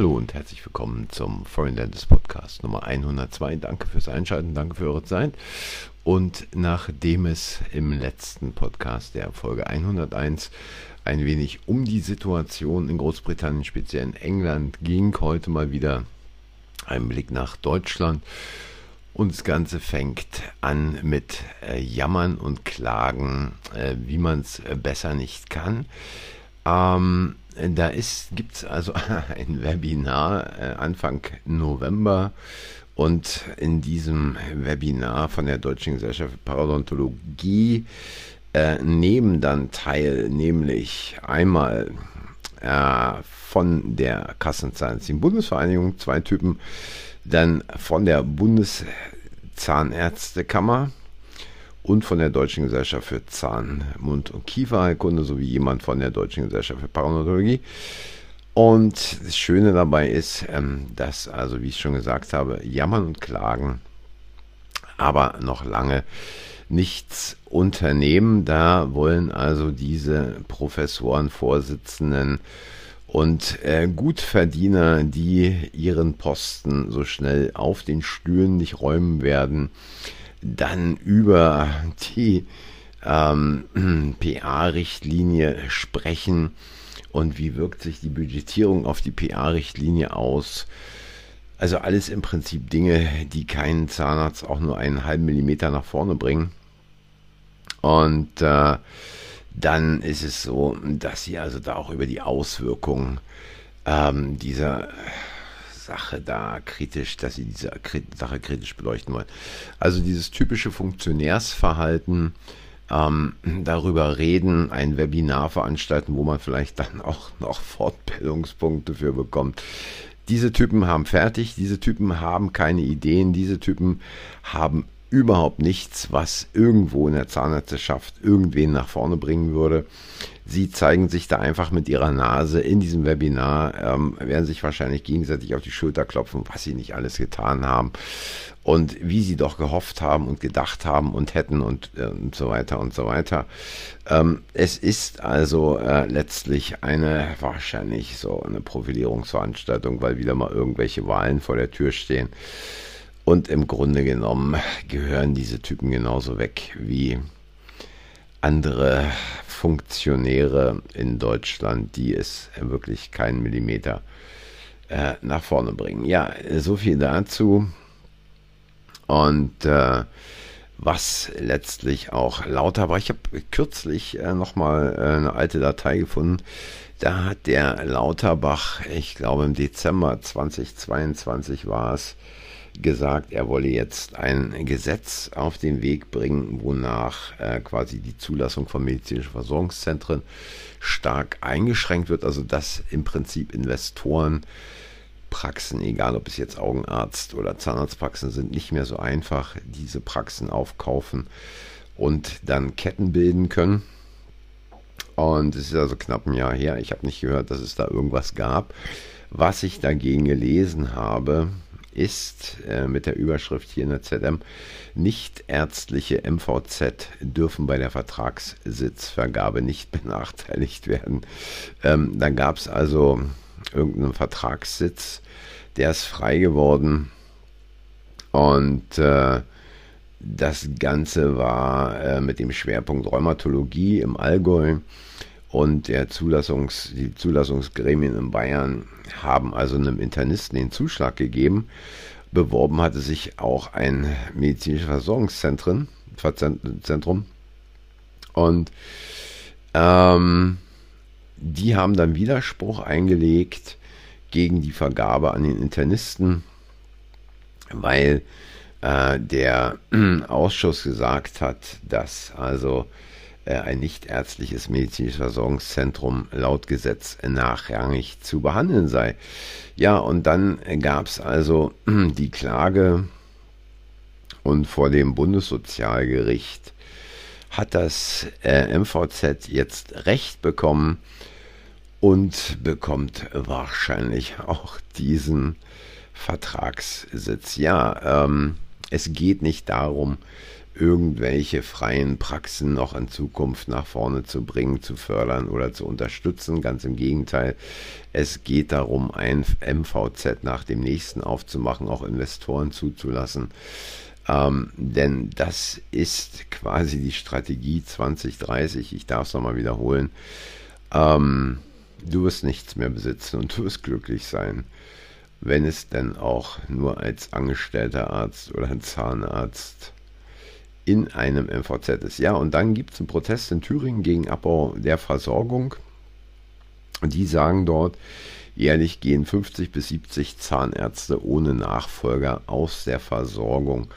Hallo und herzlich willkommen zum Foreign Dentist Podcast Nummer 102. Danke fürs Einschalten, danke für eure Zeit. Und nachdem es im letzten Podcast der Folge 101 ein wenig um die Situation in Großbritannien, speziell in England ging, heute mal wieder ein Blick nach Deutschland. Und das Ganze fängt an mit äh, Jammern und Klagen, äh, wie man es äh, besser nicht kann. Ähm, da gibt es also ein Webinar äh, Anfang November. Und in diesem Webinar von der Deutschen Gesellschaft für Parodontologie äh, nehmen dann teil, nämlich einmal äh, von der Kassenzahnärztlichen Bundesvereinigung, zwei Typen, dann von der Bundeszahnärztekammer, und von der Deutschen Gesellschaft für Zahn-, Mund- und Kieferheilkunde sowie jemand von der Deutschen Gesellschaft für Parodontologie. Und das Schöne dabei ist, ähm, dass, also wie ich schon gesagt habe, jammern und klagen, aber noch lange nichts unternehmen. Da wollen also diese Professoren, Vorsitzenden und äh, Gutverdiener, die ihren Posten so schnell auf den Stühlen nicht räumen werden, dann über die ähm, PA-Richtlinie sprechen und wie wirkt sich die Budgetierung auf die PA-Richtlinie aus. Also alles im Prinzip Dinge, die keinen Zahnarzt auch nur einen halben Millimeter nach vorne bringen. Und äh, dann ist es so, dass sie also da auch über die Auswirkungen ähm, dieser Sache da kritisch, dass sie diese Sache kritisch beleuchten wollen. Also dieses typische Funktionärsverhalten, ähm, darüber reden, ein Webinar veranstalten, wo man vielleicht dann auch noch Fortbildungspunkte für bekommt. Diese Typen haben fertig, diese Typen haben keine Ideen, diese Typen haben überhaupt nichts, was irgendwo in der Zahnärzteschaft irgendwen nach vorne bringen würde. Sie zeigen sich da einfach mit ihrer Nase in diesem Webinar, ähm, werden sich wahrscheinlich gegenseitig auf die Schulter klopfen, was sie nicht alles getan haben und wie sie doch gehofft haben und gedacht haben und hätten und, äh, und so weiter und so weiter. Ähm, es ist also äh, letztlich eine wahrscheinlich so eine Profilierungsveranstaltung, weil wieder mal irgendwelche Wahlen vor der Tür stehen. Und im Grunde genommen gehören diese Typen genauso weg wie andere Funktionäre in Deutschland, die es wirklich keinen Millimeter äh, nach vorne bringen. Ja, so viel dazu. Und äh, was letztlich auch lauter war. Ich habe kürzlich äh, nochmal äh, eine alte Datei gefunden. Da hat der Lauterbach, ich glaube im Dezember 2022 war es, gesagt, er wolle jetzt ein Gesetz auf den Weg bringen, wonach äh, quasi die Zulassung von medizinischen Versorgungszentren stark eingeschränkt wird. Also dass im Prinzip Investoren Praxen, egal ob es jetzt Augenarzt oder Zahnarztpraxen sind, nicht mehr so einfach diese Praxen aufkaufen und dann Ketten bilden können. Und es ist also knapp ein Jahr her. Ich habe nicht gehört, dass es da irgendwas gab. Was ich dagegen gelesen habe, ist äh, mit der Überschrift hier in der ZM, nicht ärztliche MVZ dürfen bei der Vertragssitzvergabe nicht benachteiligt werden. Ähm, dann gab es also irgendeinen Vertragssitz, der ist frei geworden und äh, das Ganze war äh, mit dem Schwerpunkt Rheumatologie im Allgäu und der Zulassungs, die Zulassungsgremien in Bayern haben also einem Internisten den Zuschlag gegeben. Beworben hatte sich auch ein medizinisches Versorgungszentrum. Zentrum. Und ähm, die haben dann Widerspruch eingelegt gegen die Vergabe an den Internisten, weil äh, der Ausschuss gesagt hat, dass also ein nichtärztliches medizinisches Versorgungszentrum laut Gesetz nachrangig zu behandeln sei. Ja, und dann gab es also die Klage und vor dem Bundessozialgericht hat das äh, MVZ jetzt Recht bekommen und bekommt wahrscheinlich auch diesen Vertragssitz. Ja, ähm, es geht nicht darum, irgendwelche freien Praxen noch in Zukunft nach vorne zu bringen, zu fördern oder zu unterstützen. Ganz im Gegenteil, es geht darum, ein MVZ nach dem nächsten aufzumachen, auch Investoren zuzulassen. Ähm, denn das ist quasi die Strategie 2030. Ich darf es nochmal wiederholen. Ähm, du wirst nichts mehr besitzen und du wirst glücklich sein, wenn es denn auch nur als angestellter Arzt oder Zahnarzt in einem MVZ ist. Ja, und dann gibt es einen Protest in Thüringen gegen Abbau der Versorgung. Die sagen dort, jährlich gehen 50 bis 70 Zahnärzte ohne Nachfolger aus der Versorgung.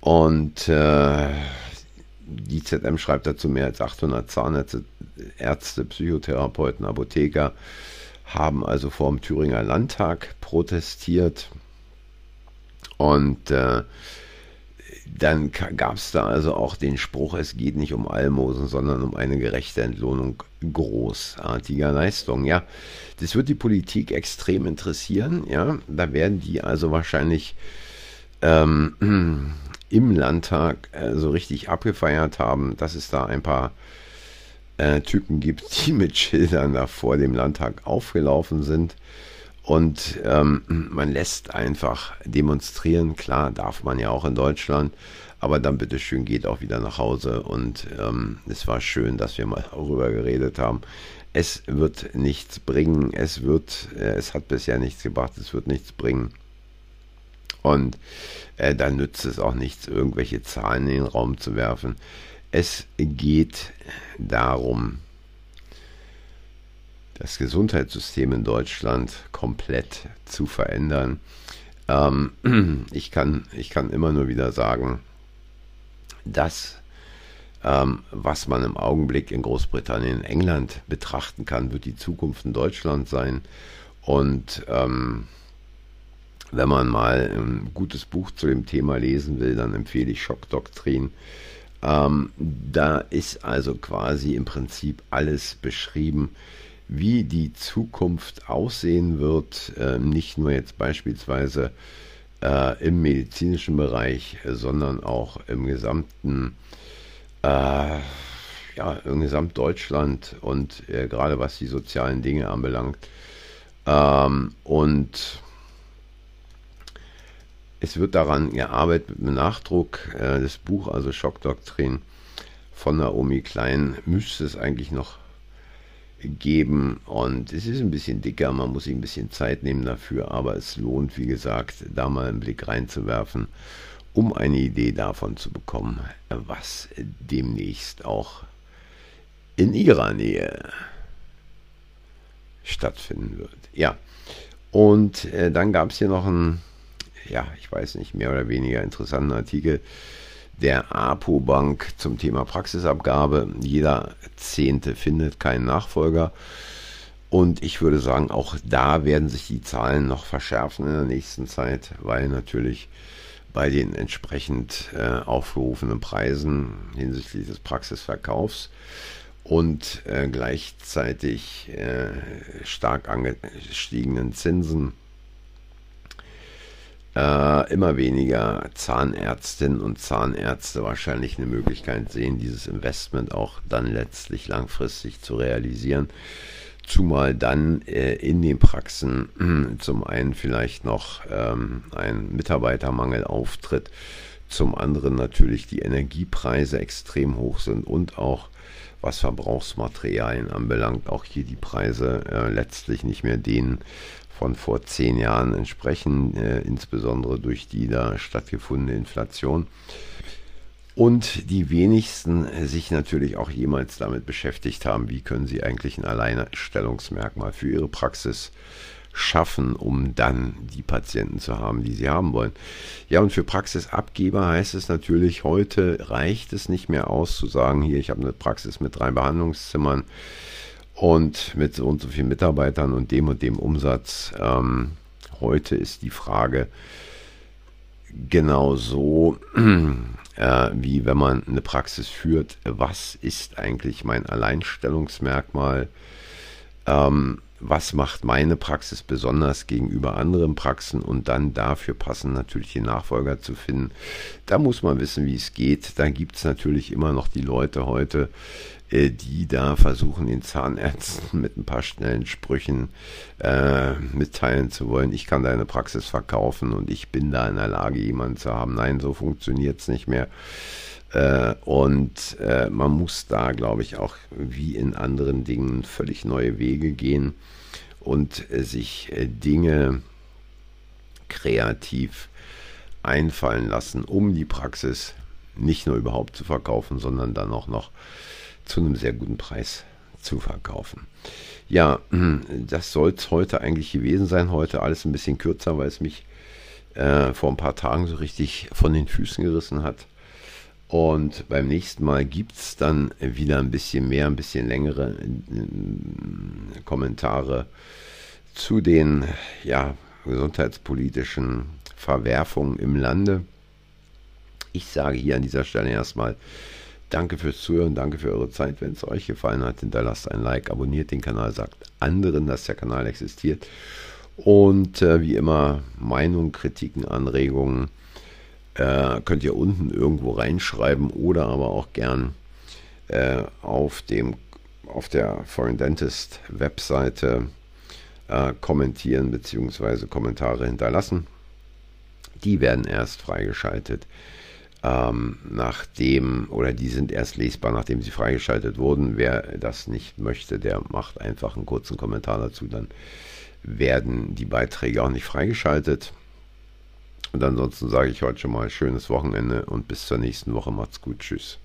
Und äh, die ZM schreibt dazu, mehr als 800 Zahnärzte, Ärzte, Psychotherapeuten, Apotheker haben also vor dem Thüringer Landtag protestiert. Und äh, dann gab es da also auch den Spruch, es geht nicht um Almosen, sondern um eine gerechte Entlohnung großartiger Leistungen. Ja, das wird die Politik extrem interessieren. Ja, da werden die also wahrscheinlich ähm, im Landtag äh, so richtig abgefeiert haben, dass es da ein paar äh, Typen gibt, die mit Schildern da vor dem Landtag aufgelaufen sind. Und ähm, man lässt einfach demonstrieren. Klar, darf man ja auch in Deutschland. Aber dann bitteschön geht auch wieder nach Hause. Und ähm, es war schön, dass wir mal darüber geredet haben. Es wird nichts bringen. Es wird, äh, es hat bisher nichts gebracht. Es wird nichts bringen. Und äh, dann nützt es auch nichts, irgendwelche Zahlen in den Raum zu werfen. Es geht darum, das Gesundheitssystem in Deutschland komplett zu verändern. Ähm, ich, kann, ich kann immer nur wieder sagen, das, ähm, was man im Augenblick in Großbritannien, England betrachten kann, wird die Zukunft in Deutschland sein. Und ähm, wenn man mal ein gutes Buch zu dem Thema lesen will, dann empfehle ich Schockdoktrin. Ähm, da ist also quasi im Prinzip alles beschrieben, wie die Zukunft aussehen wird, äh, nicht nur jetzt beispielsweise äh, im medizinischen Bereich, sondern auch im gesamten, äh, ja, im Gesamtdeutschland und äh, gerade was die sozialen Dinge anbelangt. Ähm, und es wird daran gearbeitet mit Nachdruck. Äh, das Buch, also Schockdoktrin von Naomi Klein, müsste es eigentlich noch geben und es ist ein bisschen dicker, man muss sich ein bisschen Zeit nehmen dafür, aber es lohnt, wie gesagt, da mal einen Blick reinzuwerfen, um eine Idee davon zu bekommen, was demnächst auch in ihrer Nähe stattfinden wird. Ja, und äh, dann gab es hier noch einen, ja, ich weiß nicht, mehr oder weniger interessanten Artikel der APO-Bank zum Thema Praxisabgabe. Jeder Zehnte findet keinen Nachfolger. Und ich würde sagen, auch da werden sich die Zahlen noch verschärfen in der nächsten Zeit, weil natürlich bei den entsprechend äh, aufgerufenen Preisen hinsichtlich des Praxisverkaufs und äh, gleichzeitig äh, stark angestiegenen Zinsen äh, immer weniger Zahnärztinnen und Zahnärzte wahrscheinlich eine Möglichkeit sehen, dieses Investment auch dann letztlich langfristig zu realisieren. Zumal dann äh, in den Praxen zum einen vielleicht noch ähm, ein Mitarbeitermangel auftritt, zum anderen natürlich die Energiepreise extrem hoch sind und auch was Verbrauchsmaterialien anbelangt, auch hier die Preise äh, letztlich nicht mehr denen von vor zehn Jahren entsprechen, äh, insbesondere durch die da stattgefundene Inflation. Und die wenigsten sich natürlich auch jemals damit beschäftigt haben, wie können sie eigentlich ein Alleinstellungsmerkmal für ihre Praxis schaffen, um dann die Patienten zu haben, die sie haben wollen. Ja, und für Praxisabgeber heißt es natürlich, heute reicht es nicht mehr aus zu sagen, hier, ich habe eine Praxis mit drei Behandlungszimmern, und mit so und so vielen Mitarbeitern und dem und dem Umsatz. Ähm, heute ist die Frage genau so, äh, wie wenn man eine Praxis führt, was ist eigentlich mein Alleinstellungsmerkmal? Ähm, was macht meine Praxis besonders gegenüber anderen Praxen und dann dafür passen natürlich die Nachfolger zu finden. Da muss man wissen, wie es geht. Da gibt es natürlich immer noch die Leute heute, äh, die da versuchen, den Zahnärzten mit ein paar schnellen Sprüchen äh, mitteilen zu wollen, ich kann deine Praxis verkaufen und ich bin da in der Lage, jemanden zu haben. Nein, so funktioniert es nicht mehr. Äh, und äh, man muss da, glaube ich, auch wie in anderen Dingen völlig neue Wege gehen und äh, sich Dinge kreativ einfallen lassen, um die Praxis nicht nur überhaupt zu verkaufen, sondern dann auch noch zu einem sehr guten Preis zu verkaufen. Ja, das soll es heute eigentlich gewesen sein. Heute alles ein bisschen kürzer, weil es mich äh, vor ein paar Tagen so richtig von den Füßen gerissen hat. Und beim nächsten Mal gibt es dann wieder ein bisschen mehr, ein bisschen längere äh, Kommentare zu den ja, gesundheitspolitischen Verwerfungen im Lande. Ich sage hier an dieser Stelle erstmal Danke fürs Zuhören, danke für eure Zeit. Wenn es euch gefallen hat, hinterlasst ein Like, abonniert den Kanal, sagt anderen, dass der Kanal existiert. Und äh, wie immer, Meinung, Kritiken, Anregungen äh, könnt ihr unten irgendwo reinschreiben oder aber auch gern äh, auf, dem, auf der Foreign Dentist Webseite äh, kommentieren bzw. Kommentare hinterlassen. Die werden erst freigeschaltet, ähm, nachdem, oder die sind erst lesbar, nachdem sie freigeschaltet wurden. Wer das nicht möchte, der macht einfach einen kurzen Kommentar dazu, dann werden die Beiträge auch nicht freigeschaltet. Und ansonsten sage ich heute schon mal schönes Wochenende und bis zur nächsten Woche. Macht's gut. Tschüss.